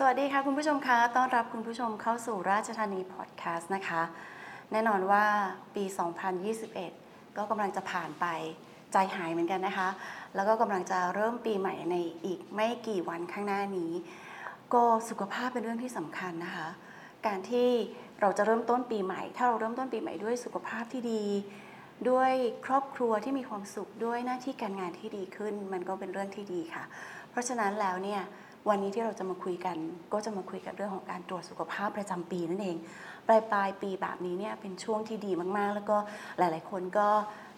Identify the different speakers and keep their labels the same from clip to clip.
Speaker 1: สวัสดีค่ะคุณผู้ชมคะ ต้อนรับคุณผู้ชมเข้าสู่ราชธานีพอดแคสต์นะคะ แน่นอนว่าปี 2021 ก็กำลังจะผ่านไปใจหายเหมือนกันนะคะ แล้วก็กำลังจะเริ่มปีใหม่ในอีกไม่กี่วันข้างหน้านี้ ก็สุขภาพเป็นเรื่องที่สำคัญนะคะ การที่เราจะเริ่มต้นปีใหม่ ถ้าเราเริ่มต้นปีใหม่ด้วยสุขภาพที่ดี ด้วยครอบครัวที่มีความสุขด้วยหน้าที่การงานที่ดีขึ้น มันก็เป็นเรื่องที่ดีค่ะ เพราะฉะนั้นแล้วเนี่ย วันนี้ที่เราจะมาคุยกัน ก็จะมาคุยกันเรื่องของการตรวจสุขภาพประจำปีนั่นเอง ปลายปลายปีแบบนี้เนี่ยเป็นช่วงที่ดีมากๆ แล้วก็หลายๆ คนก็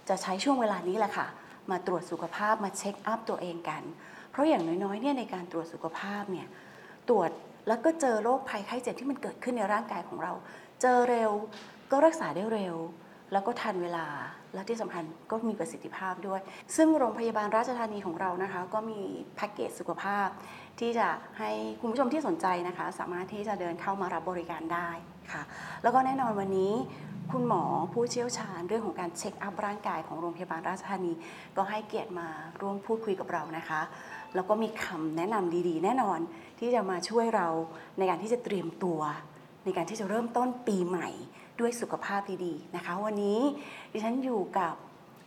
Speaker 1: จะใช้ช่วงเวลานี้แหละค่ะ มาตรวจสุขภาพมาเช็คอัพตัวเองกัน เพราะอย่างน้อยๆเนี่ยในการตรวจสุขภาพเนี่ยตรวจแล้วก็เจอโรคภัยไข้เจ็บที่มันเกิดขึ้นในร่างกายของเรา เจอเร็วก็รักษาได้เร็ว แล้วก็ทันเวลาและที่สำคัญก็มีประสิทธิภาพด้วย ซึ่งโรงพยาบาลราชธานีของเรานะคะ ก็มีแพ็กเกจสุขภาพ ที่จะให้คุณผู้ชมที่สนใจนะคะ สามารถที่จะเดินเข้ามารับบริการได้ค่ะ แล้วก็แน่นอนวันนี้คุณหมอผู้เชี่ยวชาญเรื่องของการเช็คอัพร่างกายของโรงพยาบาลราชธานี ก็ให้เกียรติมาร่วมพูดคุยกับเรานะคะ แล้วก็มีคำแนะนำดีๆ แน่นอนที่จะมาช่วยเราในการที่จะเตรียมตัว ในการที่จะเริ่มต้นปีใหม่ ด้วยสุขภาพดีๆนะคะ วันนี้ดิฉันอยู่กับ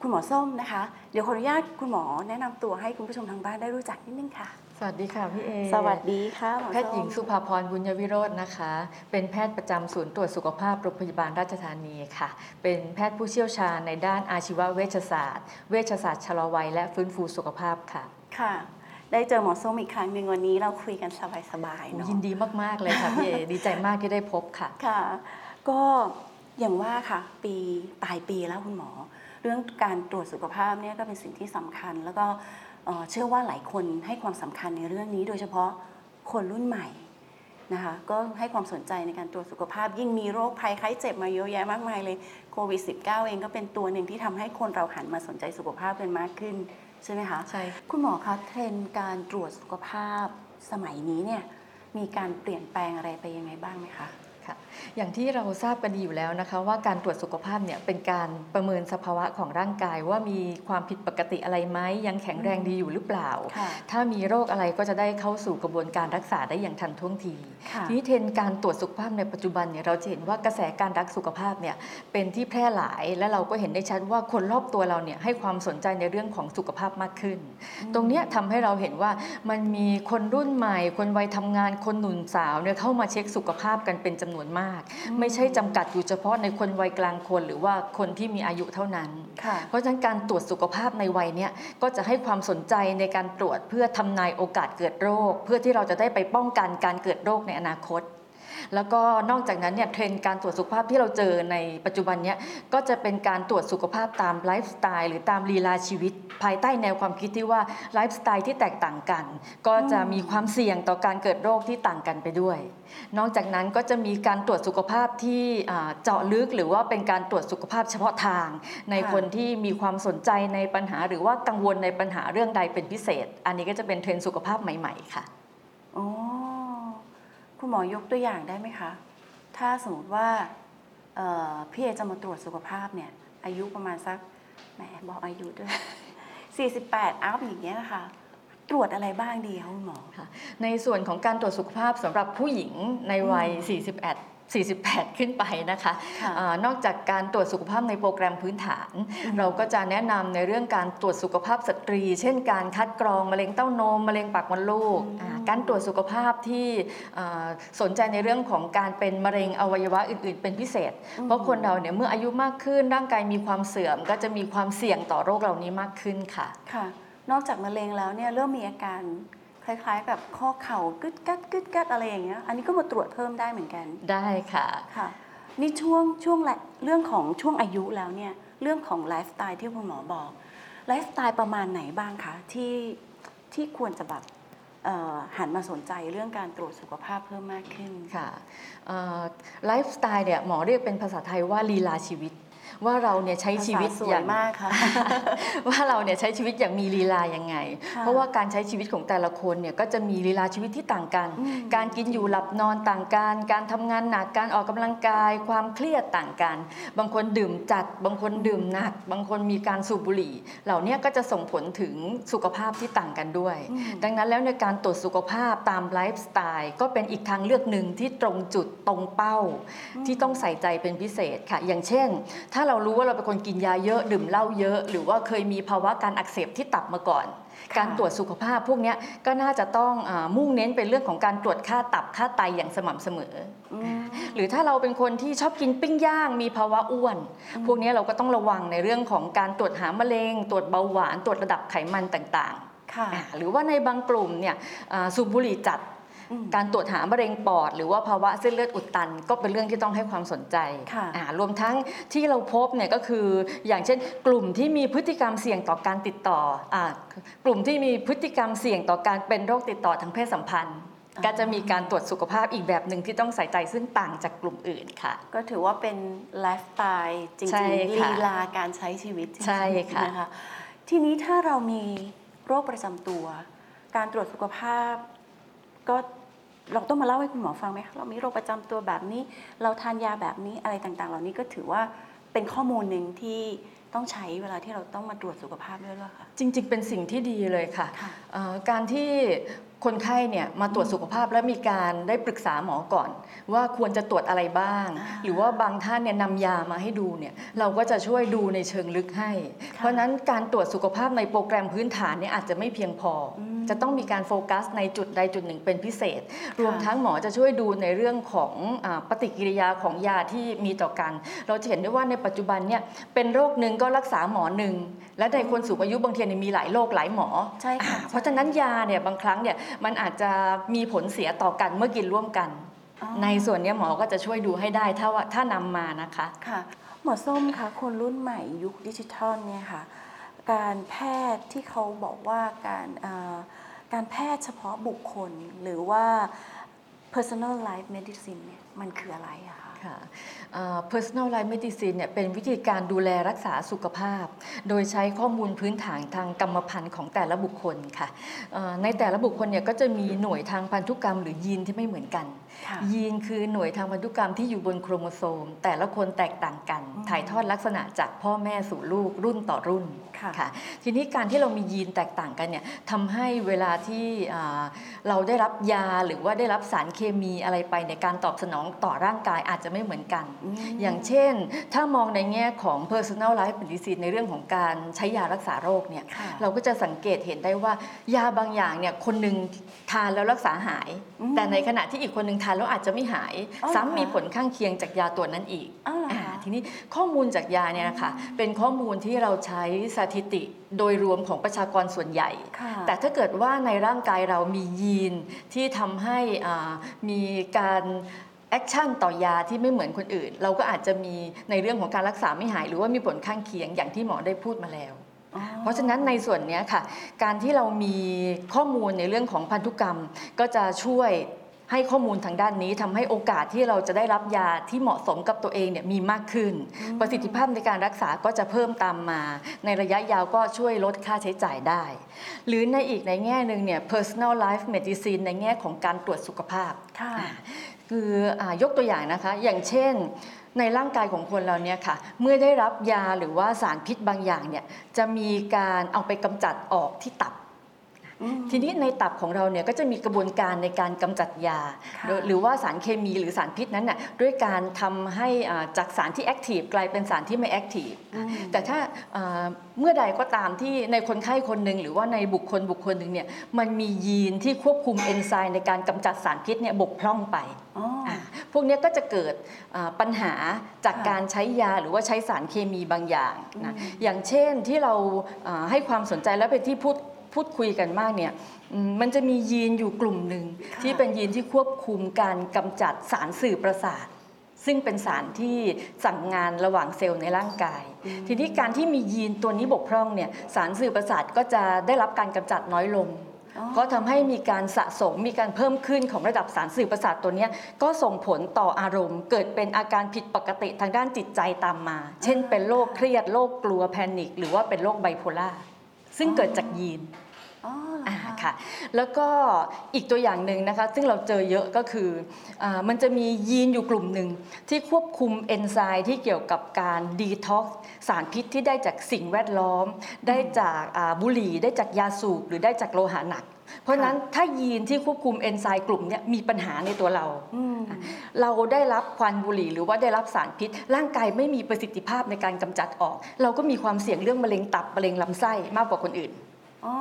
Speaker 1: คุณหมอส้มนะคะ เดี๋ยวขออนุญาตคุณหมอแนะนำตัวให้คุณผู้ชมทางบ้านได้รู้จักนิดนึงค่ะ
Speaker 2: สวัสดีค่ะพี่เอ
Speaker 1: สวัสดีค่ะมอ
Speaker 2: แพทย์หญิง
Speaker 1: ส้ม
Speaker 2: สุภาพรบุญยวิโรจน์นะคะ เป็นแพทย์ประจำศูนย์ตรวจสุขภาพโรงพยาบาลราชธานีค่ะ เป็นแพทย์ผู้เชี่ยวชาญในด้านอาชีวเวชศาสตร์ เวชศาสตร์ชะลอวัยและฟื้นฟูสุขภาพค่ะ
Speaker 1: ค่ะได้เจอหมอส้มอีกครั้งหนึ่งวันนี้เราคุยกันสบายๆเนาะ
Speaker 2: ยินดีมากๆเลยค่ะพี่เอ ดีใจมากที่ได้พบค่ะ
Speaker 1: ค่ะ ก็อย่างว่าค่ะปีปลายปีแล้วคุณหมอ เรื่องการตรวจสุขภาพเนี่ยก็เป็นสิ่งที่สำคัญ แล้วก็เอ่อเชื่อว่าหลายคนให้ความสำคัญในเรื่องนี้ โดยเฉพาะคนรุ่นใหม่นะคะก็ให้ความสนใจในการตรวจสุขภาพ ยิ่งมีโรคภัยไข้เจ็บมาเยอะแยะมากมายเลยโควิด -19 เองก็เป็นตัวหนึ่งที่ทำให้คนเราหันมาสนใจสุขภาพกันมากขึ้น ใช่ไหมคะ
Speaker 2: ใช่
Speaker 1: คุณหมอคะเทรนด์การตรวจสุขภาพสมัยนี้เนี่ยมีการเปลี่ยนแปลงอะไรไปยังไงบ้างไหมคะ
Speaker 2: ค่ะอย่างที่เราทราบกันดีอยู่แล้วนะคะว่าการตรวจสุขภาพเนี่ยเป็นการประเมินสภาวะของร่างกาย ว่ามีความผิดปกติอะไรไหมยังแข็งแรงดีอยู่หรือเปล่า
Speaker 1: ค่ะ
Speaker 2: ถ้ามีโรคอะไรก็จะได้เข้าสู่กระบวนการรักษาได้อย่างทันท่วงที
Speaker 1: ค่ะ
Speaker 2: ทีนี้เทรนด์การตรวจสุขภาพในปัจจุบันเนี่ยเราจะเห็นว่ากระแสการรักสุขภาพเนี่ยเป็นที่แพร่หลาย และเราก็เห็นได้ชัดว่าคนรอบตัวเราเนี่ยให้ความสนใจในเรื่องของสุขภาพมากขึ้น ตรงเนี้ยทำให้เราเห็นว่ามันมีคนรุ่นใหม่ คนวัยทำงานคนหนุ่มสาวเนี่ยเข้ามาเช็คสุขภาพกันเป็นจำนวนมาก ไม่ใช่จำกัดอยู่เฉพาะในคนวัยกลางคนหรือว่าคนที่มีอายุเท่านั้น
Speaker 1: ค่ะ
Speaker 2: เพราะฉะนั้นการตรวจสุขภาพในวัยเนี้ยก็จะให้ความสนใจในการตรวจเพื่อทำนายโอกาสเกิดโรค เพื่อที่เราจะได้ไปป้องกันการเกิดโรคในอนาคต แล้วก็นอกจากนั้นเนี่ยเทรนด์การตรวจสุขภาพที่เราเจอในปัจจุบันเนี้ยก็จะเป็นการตรวจสุขภาพตามไลฟ์สไตล์หรือตามลีลาชีวิต ภายใต้แนวความคิดที่ว่าไลฟ์สไตล์ที่แตกต่างกัน ก็จะมีความเสี่ยงต่อการเกิดโรคที่ต่างกันไปด้วย นอกจากนั้นก็จะมีการตรวจสุขภาพที่เจาะลึกหรือว่าเป็นการตรวจสุขภาพเฉพาะทาง ใน
Speaker 1: ค่ะ
Speaker 2: คนที่มีความสนใจในปัญหา หรือว่ากังวลในปัญหาเรื่องใดเป็นพิเศษ อันนี้ก็จะเป็นเทรนด์สุขภาพใหม่ ๆ ค่ะ
Speaker 1: อ๋อ คุณหมอยกตัวอย่างได้ไหมคะ ถ้าสมมติว่าเอ่อพี่เอจะมาตรวจสุขภาพเนี่ย อายุประมาณสักแหมบอกอายุด้วย 48 อัพอย่างเงี้ยนะคะตรวจอะไรบ้างดีคะคุณหมอ
Speaker 2: ในส่วนของการตรวจสุขภาพสำหรับผู้หญิงในวัย41 48 ขึ้นไปนะคะ
Speaker 1: ค่ะ
Speaker 2: อานอกจากการตรวจสุขภาพในโปรแกรมพื้นฐาน เราก็จะแนะนำในเรื่องการตรวจสุขภาพสตรี เช่นการคัดกรองมะเร็งเต้านมมะเร็งปากมดลูก
Speaker 1: อืม
Speaker 2: อ่าการตรวจสุขภาพที่อ่าสนใจในเรื่องของการเป็นมะเร็งอวัยวะอื่น ๆ เป็นพิเศษ เพราะคนเราเนี่ยเมื่ออายุมากขึ้นร่างกายมีความเสื่อม ก็จะมีความเสี่ยงต่อโรคเหล่านี้มากขึ้นค่ะ
Speaker 1: ค่ะ นอกจากมะเร็งแล้วเนี่ยเริ่มมีอาการ คล้าย ๆ กับข้อเข่ากึดกัดกึดกัดอะไรอย่างเงี้ย อันนี้ก็มาตรวจเพิ่มได้เหมือนกัน
Speaker 2: ได้ค่ะ
Speaker 1: ค่ะ นี่ช่วงช่วงแหละเรื่องของช่วงอายุแล้วเนี่ย เรื่องของไลฟ์สไตล์ที่คุณหมอบอก ไลฟ์สไตล์ประมาณไหนบ้างคะที่ที่ควรจะแบบเอ่อหันมาสนใจเรื่องการตรวจสุขภาพเพิ่มมากขึ้น
Speaker 2: ค่ะไลฟ์สไตล์เนี่ยหมอเรียกเป็นภาษาไทยว่าลีลาชีวิต ว่าเราเนี่ยใช้ชีวิต
Speaker 1: ภาษาสว
Speaker 2: อยย่าง
Speaker 1: มากค่ะ
Speaker 2: ว่าเราเนี่ยใช้ชีวิตอย่างมีลีลายังไง
Speaker 1: ค่ะ
Speaker 2: เพราะว่าการใช้ชีวิตของแต่ละคนเนี่ยก็จะมีลีลาชีวิตที่ต่างกัน
Speaker 1: อืม
Speaker 2: การกินอยู่หลับนอนต่างกัน การทำงานหนักการออกกำลังกาย ความเครียดต่างกัน บางคนดื่มจัด บางคนดื่มหนัก บางคนมีการสูบบุหรี่ เหล่านี้ก็จะส่งผลถึงสุขภาพที่ต่างกันด้วย
Speaker 1: อืม
Speaker 2: ดังนั้นแล้วในการตรวจสุขภาพตามไลฟ์สไตล์ก็เป็นอีกทางเลือกหนึ่งที่ตรงจุดตรงเป้า ที่ต้องใส่ใจเป็นพิเศษค่ะ อย่างเช่น ถ้าเรารู้ว่าเราเป็นคนกินยาเยอะดื่มเหล้าเยอะ หรือว่าเคยมีภาวะการอักเสบที่ตับมาก่อน
Speaker 1: ค่ะ
Speaker 2: การตรวจสุขภาพพวกเนี้ยก็น่าจะต้องอามุ่งเน้นเป็นเรื่องของการตรวจค่าตับค่าไตอย่างสม่ำเสมอ
Speaker 1: อืม
Speaker 2: หรือถ้าเราเป็นคนที่ชอบกินปิ้งย่าง มีภาวะอ้วน พวกเนี้ยเราก็ต้องระวังในเรื่องของการตรวจหามะเร็ง ตรวจเบาหวาน ตรวจระดับไขมันต่าง
Speaker 1: ค่ะ
Speaker 2: ๆอ่าหรือว่าในบางกลุ่มเนี่ยอ่าสูบบุหรี่จัด
Speaker 1: อืม
Speaker 2: การตรวจหามะเร็งปอด หรือว่าภาวะเส้นเลือดอุดตัน ก็เป็นเรื่องที่ต้องให้ความสนใจ
Speaker 1: ค่ะ
Speaker 2: อ่ารวมทั้งที่เราพบเนี่ยก็คืออย่างเช่น กลุ่มที่มีพฤติกรรมเสี่ยงต่อการติดต่ออ่ากลุ่มที่มีพฤติกรรมเสี่ยงต่อการเป็นโรคติดต่อทางเพศสัมพันธ์
Speaker 1: อ่า
Speaker 2: ก็จะมีการตรวจสุขภาพอีกแบบหนึ่งที่ต้องใส่ใจซึ่งต่างจากกลุ่มอื่นค่ะ
Speaker 1: ก็ถือว่าเป็นไลฟ์สไตล์จ
Speaker 2: ใช่
Speaker 1: ริงๆ
Speaker 2: ค่ะ
Speaker 1: ลีลาการใช้ชีวิตจริงๆ
Speaker 2: ใช่ค่ะ
Speaker 1: นะคะทีนี้ถ้าเรามีโรคประจำตัว การตรวจสุขภาพก็ เราต้องมาเล่าให้คุณหมอฟังไหมคะเรามีโรคประจำตัวแบบนี้ เราทานยาแบบนี้อะไรต่างๆ เหล่านี้ก็ถือว่าเป็นข้อมูลหนึ่งที่ต้องใช้เวลาที่เราต้องมาตรวจสุขภาพด้วยหรือเปล่าคะ
Speaker 2: จริง ๆ เป็นสิ่งที่ดีเลยค่ะ
Speaker 1: ค่ะ
Speaker 2: เอ่อการที่ คนไข้เนี่ยมาตรวจสุขภาพและมีการได้ปรึกษาหมอก่อน ว่าควรจะตรวจอะไรบ้าง
Speaker 1: อ่า
Speaker 2: หรือว่าบางท่านเนี่ยนำยามาให้ดูเนี่ยเราก็จะช่วยดูในเชิงลึกให้
Speaker 1: ค่ะ
Speaker 2: เพราะฉะนั้นการตรวจสุขภาพในโปรแกรมพื้นฐานเนี่ยอาจจะไม่เพียงพออ
Speaker 1: ม
Speaker 2: จะต้องมีการโฟกัสในจุดใดจุดหนึ่งเป็นพิเศษ รวมทั้งหมอจะช่วยดูในเรื่องของอาปฏิกิริยาของยาที่มีต่อกัน เราจะเห็นได้ว่าในปัจจุบันเนี่ยเป็นโรคหนึ่งก็รักษาหมอหนึ่งและในคนสูงอายุบางทีเนี่ยมีหลายโรคหลายหมอ
Speaker 1: ใช่ค่ะ
Speaker 2: อ่าเพราะฉะนั้นยาเนี่ยบางครั้งเนี่ยมันอาจจะมีผลเสียต่อกันเมื่อกินร่วมกัน
Speaker 1: อ๋อ
Speaker 2: ในส่วนเนี้ยหมอก็จะช่วยดูให้ได้ถ้าว่าถ้านำมานะคะ
Speaker 1: ค่ะหมอส้มคะคนรุ่นใหม่ยุคดิจิทัลเนี่ยค่ะการแพทย์ที่เขาบอกว่าการเอ่อการแพทย์เฉพาะบุคคลหรือว่า personal life medicine เนี่ยมันคืออะไรอะ ค่ะ
Speaker 2: เอ่อ personal life medicine เนี่ยเป็นวิธีการดูแลรักษาสุขภาพ โดยใช้ข้อมูลพื้นฐานทางกรรมพันธุ์ของแต่ละบุคคลค่ะในแต่ละบุคคลเนี่ยก็จะมีหน่วยทางพันธุกรรมหรือยีนที่ไม่เหมือนกัน ยีนคือหน่วยทางพันธุกรรมที่อยู่บนโครโมโซม แต่ละคนแตกต่างกัน
Speaker 1: อืม
Speaker 2: ถ่ายทอดลักษณะจากพ่อแม่สู่ลูกรุ่นต่อรุ่น
Speaker 1: ค่ะ
Speaker 2: ค่ะทีนี้การที่เรามียีนแตกต่างกันเนี่ยทำให้เวลาที่อ่าเราได้รับยาหรือว่าได้รับสารเคมีอะไรไปในการตอบสนองต่อร่างกายอาจจะไม่เหมือนกัน
Speaker 1: อืม
Speaker 2: อย่างเช่น ถ้ามองในแง่ของ personal life medicine ในเรื่องของการใช้ยารักษาโรคเนี่ย
Speaker 1: ค่ะ
Speaker 2: เราก็จะสังเกตเห็นได้ว่ายาบางอย่างเนี่ยคนหนึ่งทานแล้วรักษาหาย
Speaker 1: อืม
Speaker 2: แต่ในขณะที่อีกคนหนึ่งทานแล้วอาจจะไม่หาย
Speaker 1: อ๋อเหรอ
Speaker 2: ซ้ำมี
Speaker 1: คะ
Speaker 2: ผลข้างเคียงจากยาตัวนั้นอีก
Speaker 1: อ้าวเหรอ
Speaker 2: อ่า
Speaker 1: คะ
Speaker 2: ทีนี้ข้อมูลจากยาเนี่ยนะคะเป็นข้อมูลที่เราใช้สถิติโดยรวมของประชากรส่วนใหญ่
Speaker 1: ค่ะ
Speaker 2: แต่ถ้าเกิดว่าในร่างกายเรามียีนที่ทำให้อ่ามีการ action ต่อยาที่ไม่เหมือนคนอื่น เราก็อาจจะมีในเรื่องของการรักษาไม่หาย หรือว่ามีผลข้างเคียงอย่างที่หมอได้พูดมาแล้ว
Speaker 1: อ๋อ
Speaker 2: เพราะฉะนั้นในส่วนเนี้ยค่ะ การที่เรามีข้อมูลในเรื่องของพันธุกรรมก็จะช่วย ให้ข้อมูลทางด้านนี้ทำให้โอกาสที่เราจะได้รับยาที่เหมาะสมกับตัวเองเนี่ยมีมากขึ้น ประสิทธิภาพในการรักษาก็จะเพิ่มตามมา ในระยะยาวก็ช่วยลดค่าใช้จ่ายได้ หรือในอีกในแง่หนึ่งเนี่ย personal life medicine ในแง่ของการตรวจสุขภาพ
Speaker 1: ค่ะ
Speaker 2: อ่าคืออายกตัวอย่างนะคะ อย่างเช่นในร่างกายของคนเราเนี่ยค่ะ เมื่อได้รับยาหรือว่าสารพิษบางอย่างเนี่ยจะมีการเอาไปกำจัดออกที่ตับ
Speaker 1: อืม
Speaker 2: ทีนี้ในตับของเราเนี่ยก็จะมีกระบวนการในการกำจัดยา
Speaker 1: ค่ะ
Speaker 2: โดยหรือว่าสารเคมีหรือสารพิษนั้นน่ะด้วยการทำให้อ่าจากสารที่ active กลายเป็นสารที่ไม่ active อื
Speaker 1: ม
Speaker 2: แต่ถ้าอ่าเมื่อใดก็ตามที่ในคนไข้คนหนึ่งหรือว่าในบุคคลบุคคลหนึ่งเนี่ยมันมียีนที่ควบคุมเอนไซม์ในการกำจัดสารพิษเนี่ยบกพร่องไป
Speaker 1: อ๋ออ
Speaker 2: อ่าพวกเนี้ยก็จะเกิดอ่าปัญหาจาก
Speaker 1: ค่ะ
Speaker 2: การใช้ยาหรือว่าใช้สารเคมีบางอย่างนะ
Speaker 1: อืม
Speaker 2: อย่างเช่นที่เราอ่าให้ความสนใจและเป็นที่พูด พูดคุยกันมากเนี่ยอืมมันจะมียีนอยู่กลุ่มหนึ่ง
Speaker 1: ค่ะ
Speaker 2: ที่เป็นยีนที่ควบคุมการกำจัดสารสื่อประสาท ซึ่งเป็นสารที่สั่งงานระหว่างเซลล์ในร่างกาย ทีนี้การที่มียีนตัวนี้บกพร่องเนี่ยสารสื่อประสาทก็จะได้รับการกำจัดน้อยลง
Speaker 1: อ๋อ
Speaker 2: ก็ทำให้มีการสะสมมีการเพิ่มขึ้นของระดับสารสื่อประสาทตัวเนี้ยก็ส่งผลต่ออารมณ์ เกิดเป็นอาการผิดปกติทางด้านจิตใจตามมา เช่นเป็นโรคเครียดโรคกลัวแพนิคหรือว่าเป็นโรคไบโพลาร์ ซึ่งเกิดจากยีน
Speaker 1: อ๋อเหรอ
Speaker 2: อ่า
Speaker 1: คะ
Speaker 2: ค่ะแล้วก็อีกตัวอย่างหนึ่งนะคะซึ่งเราเจอเยอะก็คืออามันจะมียีนอยู่กลุ่มหนึ่งที่ควบคุมเอนไซม์ที่เกี่ยวกับการดีท็อกซ์สารพิษที่ได้จากสิ่งแวดล้อม ได้จากอ่าบุหรี่ ได้จากยาสูบหรือได้จากโลหะหนัก เพราะฉะนั้นถ้ายีนที่ควบคุมเอนไซม์กลุ่มเนี้มีปัญหาในตัวเรา
Speaker 1: อืม
Speaker 2: เราได้รับควันบุหรี่หรือว่าได้รับสารพิษ ร่างกายไม่มีประสิทธิภาพในการกำจัดออก เราก็มีความเสี่ยงเรื่องมะเร็งตับมะเร็งลำไส้มากกว่าคนอื่น
Speaker 1: อ๋อ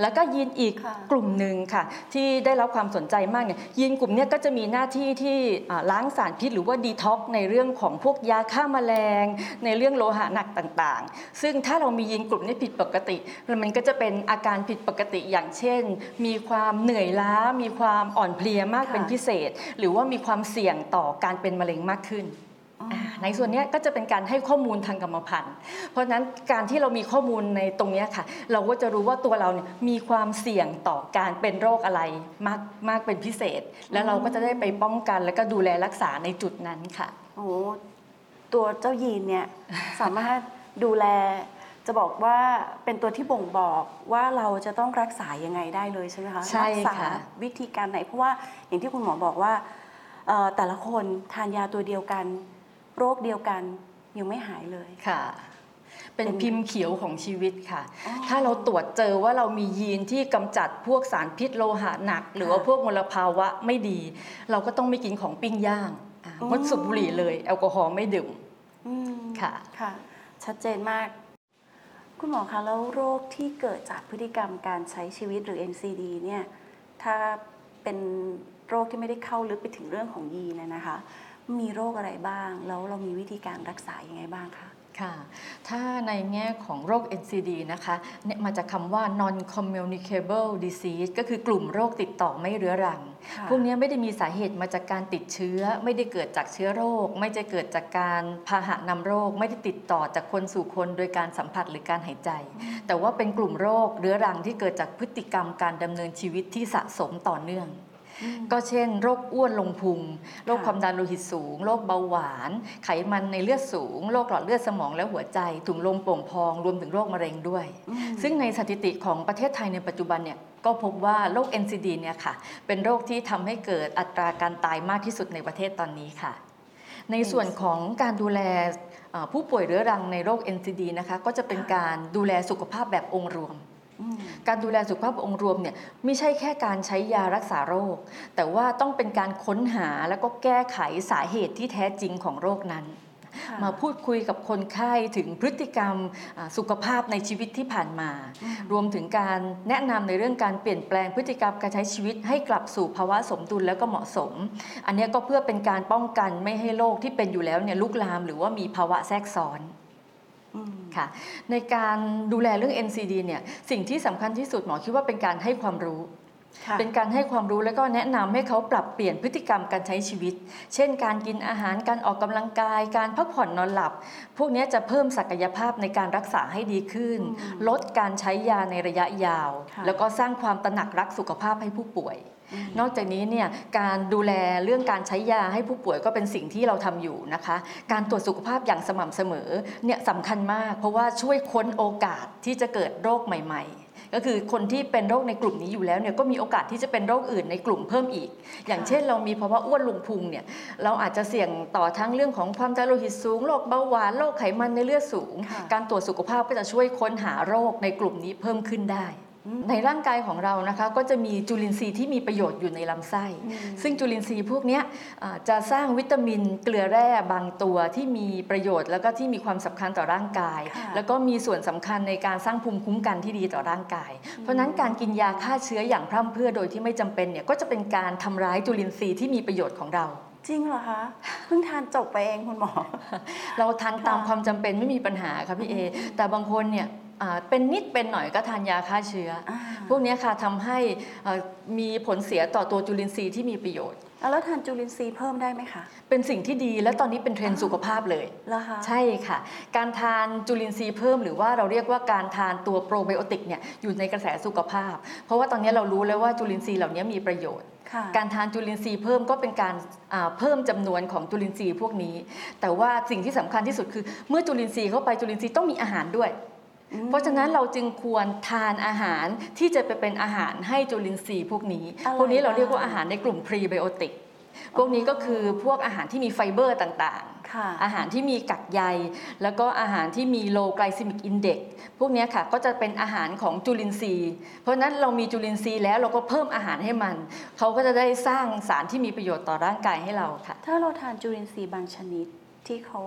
Speaker 2: แล้วก็ยีนอีก
Speaker 1: ค่ะ
Speaker 2: กลุ่มหนึ่งค่ะ ที่ได้รับความสนใจมากเนี่ยยีนกลุ่มเนี้ยก็จะมีหน้าที่ที่อ่าล้างสารพิษหรือว่าดีท็อกในเรื่องของพวกยาฆ่าแมลง ในเรื่องโลหะหนักต่างๆ ซึ่งถ้าเรามียีนกลุ่มนี้ผิดปกติ มันก็จะเป็นอาการผิดปกติอย่างเช่น มีความเหนื่อยล้า มีความอ่อนเพลียมาก
Speaker 1: ค่ะ
Speaker 2: เป็นพิเศษ หรือว่ามีความเสี่ยงต่อการเป็นมะเร็งมากขึ้น
Speaker 1: อ๋ออา
Speaker 2: ในส่วนเนี้ยก็จะเป็นการให้ข้อมูลทางกรรมพันธุ์ เพราะฉะนั้นการที่เรามีข้อมูลในตรงเนี้ยค่ะ เราก็จะรู้ว่าตัวเราเนี่ยมีความเสี่ยงต่อการเป็นโรคอะไรมากมากเป็นพิเศษ แล้วเราก็จะได้ไปป้องกันแล้วก็ดูแลรักษาในจุดนั้นค่ะ
Speaker 1: โอ้โหตัวเจ้ายีนเนี่ยสามารถดูแลจะบอกว่าเป็นตัวที่บ่งบอกว่าเราจะต้องรักษายังไงได้เลยใช่ไหมคะ
Speaker 2: ใช่
Speaker 1: รัษา
Speaker 2: ค่ะ
Speaker 1: วิธีการไหนเพราะว่าอย่างที่คุณหมอบอกว่าเอ่อแต่ละคนทานยาตัวเดียวกัน โรคเดียวกันยังไม่หายเลย
Speaker 2: ค่ะ เป็น
Speaker 1: เป็น
Speaker 2: พิมพ์เขียวของชีวิตค่ะ
Speaker 1: อ๋อ
Speaker 2: ถ้าเราตรวจเจอว่าเรามียีนที่กำจัดพวกสารพิษโลหะหนัก หรือว่า
Speaker 1: ค่ะ
Speaker 2: พวกมลภาวะไม่ดี เราก็ต้องไม่กินของปิ้งย่างอะ
Speaker 1: อืม
Speaker 2: งดสูบบุหรี่เลยแอลกอฮอล์ไม่ดื่ม
Speaker 1: อืม
Speaker 2: ค่ะ
Speaker 1: ค่ะ ชัดเจนมาก คุณหมอคะแล้วโรคที่เกิดจากพฤติกรรมการใช้ชีวิตหรือ NCD เนี่ยถ้าเป็นโรคที่ไม่ได้เข้าลึกไปถึงเรื่องของยีนนะนะคะ มีโรคอะไรบ้าง แล้วเรามีวิธีการรักษายังไงบ้างคะ
Speaker 2: ค่ะ ถ้าในแง่ของโรค NCD นะคะเนี่ยมาจากคำว่า non communicable disease ก็คือกลุ่มโรคติดต่อไม่เรื้อรัง
Speaker 1: ค่ะ
Speaker 2: พวกเนี้ยไม่ได้มีสาเหตุมาจากการติดเชื้อ ไม่ได้เกิดจากเชื้อโรค ไม่ได้เกิดจากการพาหะนำโรค ไม่ได้ติดต่อจากคนสู่คนโดยการสัมผัสหรือการหายใจ แต่ว่าเป็นกลุ่มโรคเรื้อรังที่เกิดจากพฤติกรรมการดำเนินชีวิตที่สะสมต่อเนื่อง
Speaker 1: อืม
Speaker 2: ก็เช่น โรคอ้วนลงพุง โรค
Speaker 1: ค่ะ
Speaker 2: ความดันโลหิตสูง โรคเบาหวาน ไขมันในเลือดสูง โรคหลอดเลือดสมองและหัวใจ ถุงลมโป่งพอง รวมถึงโรคมะเร็งด้วย
Speaker 1: อืม
Speaker 2: ซึ่งในสถิติของประเทศไทยในปัจจุบันเนี่ยก็พบว่าโรค NCD เนี่ยค่ะ เป็นโรคที่ทำให้เกิดอัตราการตายมากที่สุดในประเทศตอนนี้ค่ะ ในส่วนของการดูแลเอ่อผู้ป่วยเรื้อรังในโรค NCD นะคะ ก็จะเป็นการดูแลสุขภาพแบบองค์รวม
Speaker 1: อืม
Speaker 2: การดูแลสุขภาพองค์รวมเนี่ยไม่ใช่แค่การใช้ยารักษาโรค แต่ว่าต้องเป็นการค้นหาแล้วก็แก้ไขสาเหตุที่แท้จริงของโรคนั้น
Speaker 1: ค่ะ
Speaker 2: มาพูดคุยกับคนไข้ถึงพฤติกรรมอ่าสุขภาพในชีวิตที่ผ่านมา
Speaker 1: อืม
Speaker 2: รวมถึงการแนะนำในเรื่องการเปลี่ยนแปลงพฤติกรรมการใช้ชีวิตให้กลับสู่ภาวะสมดุลแล้วก็เหมาะสม อันเนี้ยก็เพื่อเป็นการป้องกันไม่ให้โรคที่เป็นอยู่แล้วเนี่ยลุกลาม หรือว่ามีภาวะแทรกซ้อน
Speaker 1: อืม
Speaker 2: ค่ะในการดูแลเรื่อง NCD เนี่ยสิ่งที่สำคัญที่สุดหมอคิดว่าเป็นการให้ความรู้
Speaker 1: ค่ะ
Speaker 2: เป็นการให้ความรู้แล้วก็แนะนำให้เขาปรับเปลี่ยนพฤติกรรมการใช้ชีวิต เช่น การกินอาหาร การออกกำลังกาย การพักผ่อนนอนหลับ พวกเนี้ยจะเพิ่มศักยภาพในการรักษาให้ดีขึ้น
Speaker 1: อืม
Speaker 2: ลดการใช้ยาในระยะยาว
Speaker 1: ค่ะ
Speaker 2: แล้วก็สร้างความตระหนักรักสุขภาพให้ผู้ป่วย
Speaker 1: อืม
Speaker 2: นอกจากนี้เนี่ยการดูแลเรื่องการใช้ยาให้ผู้ป่วยก็เป็นสิ่งที่เราทำอยู่นะคะ การตรวจสุขภาพอย่างสม่ำเสมอเนี่ยสำคัญมาก เพราะว่าช่วยค้นโอกาสที่จะเกิดโรคใหม่ ๆก็คือคนที่เป็นโรคในกลุ่มนี้อยู่แล้วเนี่ยก็มีโอกาสที่จะเป็นโรคอื่นในกลุ่มเพิ่มอีก อย่างเช่นเรามีภาวะอ้วนลงพุงเนี่ยเราอาจจะเสี่ยงต่อทั้งเรื่องของความดันโลหิตสูงโรคเบาหวานโรคไขมันในเลือดสูง
Speaker 1: ค่ะ
Speaker 2: การตรวจสุขภาพก็จะช่วยค้นหาโรคในกลุ่มนี้เพิ่มขึ้นได้
Speaker 1: อืม
Speaker 2: ในร่างกายของเรานะคะก็จะมีจุลินทรีย์ที่มีประโยชน์อยู่ในลำไส้
Speaker 1: อืม
Speaker 2: ซึ่งจุลินทรีย์พวกเนี้ยอ่าจะสร้างวิตามินเกลือแร่บางตัวที่มีประโยชน์ แล้วก็ที่มีความสำคัญต่อร่างกาย
Speaker 1: ค่ะ
Speaker 2: แล้วก็มีส่วนสำคัญในการสร้างภูมิคุ้มกันที่ดีต่อร่างกาย เพราะฉะนั้นการกินยาฆ่าเชื้ออย่างพร่ำเพรื่อโดยที่ไม่จำเป็นเนี่ยก็จะเป็นการทำร้ายจุลินทรีย์ที่มีประโยชน์ของเรา
Speaker 1: จริงเหรอคะเพิ่งทานจบไปเองคุณหมอ
Speaker 2: เราทานตาม
Speaker 1: ค่ะ
Speaker 2: ความจำเป็นไม่มีปัญหาค่ะพี่เอ แต่บางคนเนี่ยอ่า เป็นนิดเป็นหน่อยก็ทานยาฆ่าเชื้อ
Speaker 1: อ่า
Speaker 2: พวกเนี้ยค่ะทำให้เอ่อมีผลเสียต่อตัวจุลินทรีย์ที่มีประโยชน์
Speaker 1: อะแล้วทานจุลินทรีย์เพิ่มได้ไหมคะ
Speaker 2: เป็นสิ่งที่ดีและตอนนี้เป็นเทรนด์สุขภาพเลย
Speaker 1: แล้วคะ
Speaker 2: ใช่ค่ะ การทานจุลินทรีย์เพิ่มหรือว่าเราเรียกว่าการทานตัวโปรไบโอติกเนี่ยอยู่ในกระแสสุขภาพ เพราะว่าตอนนี้เรารู้แล้วว่าจุลินทรีย์เหล่านี้มีประโยชน์
Speaker 1: ค่ะ
Speaker 2: การทานจุลินทรีย์เพิ่มก็เป็นการอ่าเพิ่มจำนวนของจุลินทรีย์พวกนี้ แต่ว่าสิ่งที่สำคัญที่สุดคือ เมื่อจุลินทรีย์เข้าไปจุลินทรีย์ต้องมีอาหารด้วย
Speaker 1: อืม
Speaker 2: เพราะฉะนั้นเราจึงควรทานอาหารที่จะไปเป็นอาหารให้จุลินทรีย์พวกนี้
Speaker 1: อะไร
Speaker 2: พวกนี้เราเรียกว่า
Speaker 1: บ้าง
Speaker 2: อาหารในกลุ่มพรีไบโอติกพวกนี้ก็คือพวกอาหารที่มีไฟเบอร์ต่างๆ
Speaker 1: ค่ะ
Speaker 2: อาหารที่มีกักใย แล้วก็อาหารที่มี low glycemic index พวกเนี้ยค่ะก็จะเป็นอาหารของจุลินทรีย์ เพราะฉะนั้นเรามีจุลินทรีย์แล้วเราก็เพิ่มอาหารให้มัน เขาก็จะได้สร้างสารที่มีประโยชน์ต่อร่างกายให้เราค่ะ
Speaker 1: ถ้าเราทานจุลินทรีย์บางชนิด ที่เขา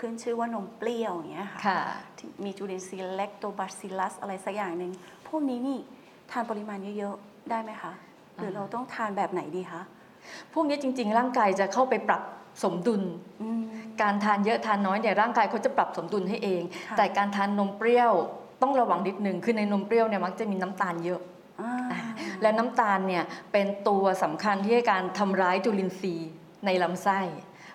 Speaker 1: ขึ้นชื่อว่านมเปรี้ยวอย่างเงี้ยค่ะ
Speaker 2: ค่ะ
Speaker 1: ที่มีจุลินทรีย์เลคโตบาซิลัสอะไรสักอย่างหนึ่งพวกนี้นี่ทานปริมาณเยอะๆ ได้ไหมคะ หรือเราต้องทานแบบไหนดีคะ
Speaker 2: พวกนี้จริง ๆ ร่างกายจะเข้าไปปรับสมดุล
Speaker 1: อืม
Speaker 2: การทานเยอะทานน้อยเนี่ยร่างกายเขาจะปรับสมดุลให้เอง
Speaker 1: ค่ะ
Speaker 2: แต่การทานนมเปรี้ยวต้องระวังนิดนึงคือในนมเปรี้ยวเนี่ยมักจะมีน้ำตาลเยอะ
Speaker 1: อ่า
Speaker 2: และน้ำตาลเนี่ยเป็นตัวสำคัญที่ให้การทำร้ายจุลินทรีย์ในลำไส้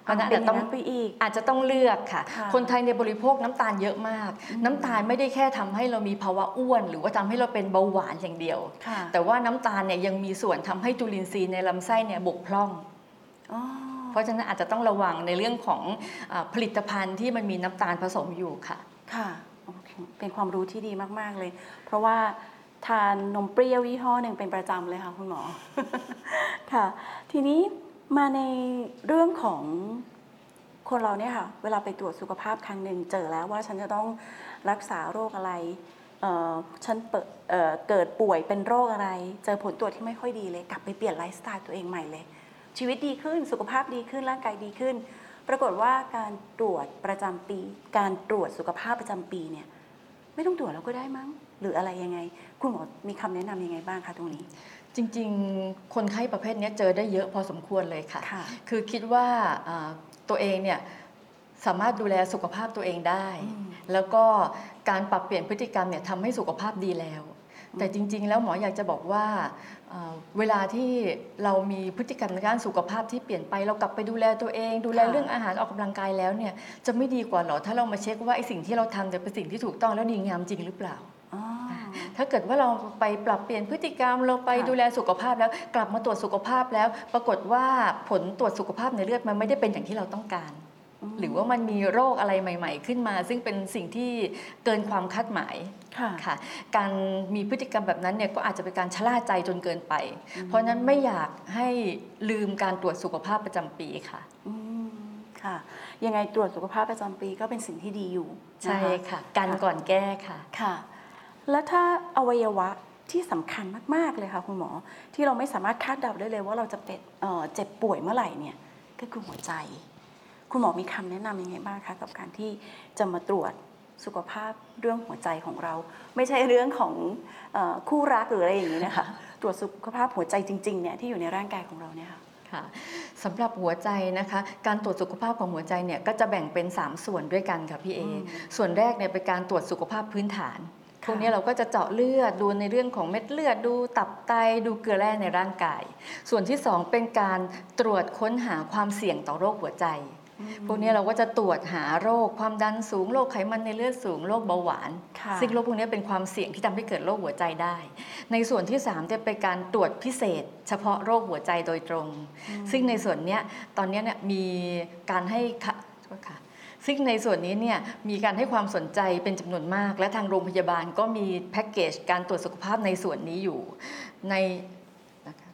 Speaker 2: เพราะฉะนั้น
Speaker 1: เป็
Speaker 2: อาจจะต้อง
Speaker 1: นย่างนั้นไปอีก
Speaker 2: อาจจะต้องเลือกค่ะ
Speaker 1: ค่ะ
Speaker 2: คนไทยในยบริโภคน้ำตาลเยอะมาก น้ำตาลไม่ได้แค่ทำให้เรามีภาวะอ้วน หรือว่าทำให้เราเป็นเบาหวานอย่างเดียว
Speaker 1: ค่ะ
Speaker 2: แต่ว่าน้ำตาลเนี่ยยังมีส่วนทำให้จุลินทรีย์ในลำไส้เนี่ยบกพร่อง
Speaker 1: อ๋อ
Speaker 2: เพราะฉะนั้นอาจจะต้องระวังในเรื่องของอาผลิตภัณฑ์ที่มันมีน้ำตาลผสมอยู่ค่ะ
Speaker 1: ค่ะโอเคเป็นความรู้ที่ดีมาก ๆ เลย เพราะว่าทานนมเปรี้ยวยี่ห้อหนึ่งเป็นประจำเลยค่ะคุณหมอ ค่ะ ทีนี้ มาในเรื่องของคนเราเนี่ยค่ะเวลาไปตรวจสุขภาพครั้งหนึ่งเจอแล้วว่าฉันจะต้องรักษาโรคอะไรฉันเเเกิดป่วยเป็นโรคอะไร เจอผลตรวจที่ไม่ค่อยดีเลย กลับไปเปลี่ยนไลฟ์สไตล์ตัวเองใหม่เลย ชีวิตดีขึ้นสุขภาพดีขึ้นร่างกายดีขึ้น ปรากฏว่าการตรวจประจำปี การตรวจสุขภาพประจำปีเนี่ยไม่ต้องตรวจแล้วก็ได้มั้ง หรืออะไรยังไง คุณหมอมีคำแนะนำยังไงบ้างคะตรงนี้
Speaker 2: จริงๆ คนไข้ประเภทเนี้ยเจอได้เยอะพอสมควรเลยค่ะ
Speaker 1: ค่ะ
Speaker 2: คือคิดว่าอ่าตัวเองเนี่ยสามารถดูแลสุขภาพตัวเองได้
Speaker 1: อืม
Speaker 2: แล้วก็การปรับเปลี่ยนพฤติกรรมเนี่ยทำให้สุขภาพดีแล้ว แต่จริง ๆ แล้วหมออยากจะบอกว่าเอ่อเวลาที่เรามีพฤติกรรมในด้านสุขภาพที่เปลี่ยนไป เรากลับไปดูแลตัวเอง ดูแล
Speaker 1: ค่ะ
Speaker 2: เรื่องอาหารออกกำลังกายแล้วเนี่ยจะไม่ดีกว่าเหรอถ้าเรามาเช็คว่าไอ้สิ่งที่เราทำเนี่ยเป็นสิ่งที่ถูกต้องแล้วดีงามจริงหรือเปล่า
Speaker 1: อ๋อ
Speaker 2: ถ้าเกิดว่าเราไปปรับเปลี่ยนพฤติกรรมเราไป
Speaker 1: ค่ะ
Speaker 2: ดูแลสุขภาพแล้ว กลับมาตรวจสุขภาพแล้ว ปรากฏว่าผลตรวจสุขภาพในเลือดมันไม่ได้เป็นอย่างที่เราต้องการ
Speaker 1: ม
Speaker 2: หรือว่ามันมีโรคอะไรใหม่ ๆ ขึ้นมา ซึ่งเป็นสิ่งที่เกินความคาดหมาย
Speaker 1: ค่ะ
Speaker 2: ค่ะการมีพฤติกรรมแบบนั้นเนี่ยก็อาจจะเป็นการชะล่าใจจนเกินไป
Speaker 1: อืม
Speaker 2: เพราะฉะนั้นไม่อยากให้ลืมการตรวจสุขภาพประจำปีค่ะ
Speaker 1: อืมค่ะ ยังไงตรวจสุขภาพประจำปีก็เป็นสิ่งที่ดีอยู่น
Speaker 2: ใช่ค่ะกันก่อนแก้ค่ะ
Speaker 1: ค่ะ แล้วถ้าอวัยวะที่สำคัญมาก ๆ เลยค่ะคุณหมอ ที่เราไม่สามารถคาดเดาได้เลยว่าเราจะเป็นเอ่อเจ็บป่วยเมื่อไหร่เนี่ยก็คือหัวใจ คุณหมอมีคำแนะนำยังไงบ้างคะกับการที่จะมาตรวจสุขภาพเรื่องหัวใจของเรา ไม่ใช่เรื่องของเออคู่รักหรืออะไรอย่างนี้นะคะ ตรวจสุขภาพหัวใจจริงๆเนี่ยที่อยู่ในร่างกายของเราเนี่ยค่ะ
Speaker 2: ค่ะสำหรับหัวใจนะคะการตรวจสุขภาพของหัวใจเนี่ยก็จะแบ่งเป็น 3 ส่วนด้วยกันค่ะพี่เอ
Speaker 1: อืม
Speaker 2: ส่วนแรกเนี่ยเป็นการตรวจสุขภาพพื้นฐาน
Speaker 1: ค่ะ
Speaker 2: พวกนี้เราก็จะเจาะเลือดดูในเรื่องของเม็ดเลือดดูตับไตดูเกลือแร่ในร่างกาย ส่วนที่ 2 เป็นการตรวจค้นหาความเสี่ยงต่อโรคหัวใจ พวกนี้เราก็จะตรวจหาโรคความดันสูงโรคไขมันในเลือดสูงโรคเบาหวาน
Speaker 1: ค่ะ
Speaker 2: ซึ่งโรคพวกนี้เป็นความเสี่ยงที่ทำให้เกิดโรคหัวใจได้ ในส่วนที่3จะเป็นการตรวจพิเศษ เฉพาะโรคหัวใจโดยตรง ซึ่งในส่วนเนี้ยตอนเนี้ยเนี่ยมีการให้ค่ะโทษค่ะ ซึ่งในส่วนนี้เนี่ยมีการให้ความสนใจเป็นจำนวนมาก และทางโรงพยาบาลก็มีแพ็กเกจการตรวจสุขภาพในส่วนนี้อยู่ในนะคะ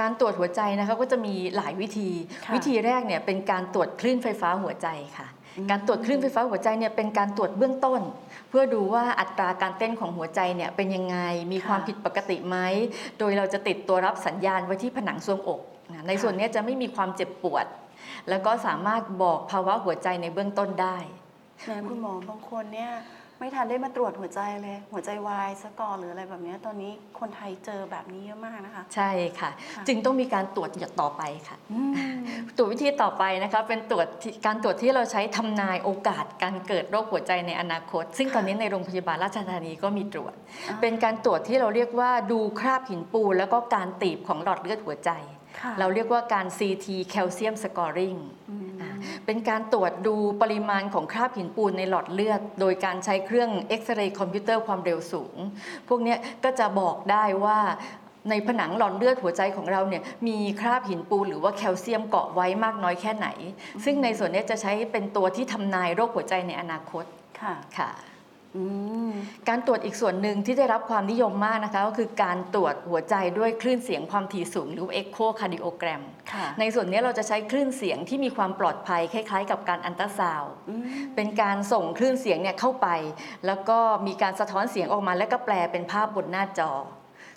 Speaker 2: การตรวจหัวใจนะคะก็จะมีหลายวิธี
Speaker 1: ค่ะ
Speaker 2: วิธีแรกเนี่ยเป็นการตรวจคลื่นไฟฟ้าหัวใจค่ะ
Speaker 1: อืม
Speaker 2: การตรวจคลื่นไฟฟ้าหัวใจเนี่ยเป็นการตรวจเบื้องต้น เพื่อดูว่าอัตราการเต้นของหัวใจเนี่ยเป็นยังไงมีความผิดปกติไหมโดยเราจะติดตัวรับสัญญาณไว้ที่ผนังทรวงอกนะในส่วนเนี้ยจะไม่มีความเจ็บปวด แล้วก็สามารถบอกภาวะหัวใจในเบื้องต้นได้
Speaker 1: แหมคุณหมอบางคนเนี่ยไม่ทันได้มาตรวจหัวใจเลย หัวใจวายซะก่อนหรืออะไรแบบเนี้ยตอนนี้คนไทยเจอแบบนี้เยอะมากนะคะ
Speaker 2: ใช่ค่ะ
Speaker 1: ค่ะ
Speaker 2: จึงต้องมีการตรวจอย่างต่อไปค่ะ
Speaker 1: อืม
Speaker 2: ตรวจวิธีต่อไปนะคะเป็นตรวจที่การตรวจที่เราใช้ทำนายโอกาสการเกิดโรคหัวใจในอนาคต ซึ่ง
Speaker 1: ค่ะ
Speaker 2: ตอนนี้ในโรงพยาบาลราชธานีก็มีตรวจ
Speaker 1: อ่า
Speaker 2: เป็นการตรวจที่เราเรียกว่าดูคราบหินปูนแล้วก็การตีบของหลอดเลือดหัวใจ
Speaker 1: ค่ะค่ะ
Speaker 2: เราเรียกว่าการ CT Calcium Scoring
Speaker 1: อืม
Speaker 2: อ่าเป็นการตรวจดูปริมาณของคราบหินปูนในหลอดเลือด โดยการใช้เครื่องเอ็กซเรย์คอมพิวเตอร์ความเร็วสูง พวกเนี้ยก็จะบอกได้ว่าในผนังหลอดเลือดหัวใจของเราเนี่ยมีคราบหินปูนหรือว่าแคลเซียมเกาะไว้มากน้อยแค่ไหน ซึ่งในส่วนเนี้ยจะใช้เป็นตัวที่ทำนายโรคหัวใจในอนาคต
Speaker 1: ค่ะ
Speaker 2: ค่ะ
Speaker 1: อืม
Speaker 2: การตรวจอีกส่วนหนึ่งที่ได้รับความนิยมมากนะคะก็คือการตรวจหัวใจด้วยคลื่นเสียงความถี่สูงหรือ echocardiogram ค่ะในส่วนนี้เราจะใช้คลื่นเสียงที่มีความปลอดภัยคล้าย ๆ กับการอัลตราซาวด์
Speaker 1: อืม
Speaker 2: เป็นการส่งคลื่นเสียงเนี่ยเข้าไป แล้วก็มีการสะท้อนเสียงออกมา แล้วก็แปลเป็นภาพบนหน้าจอ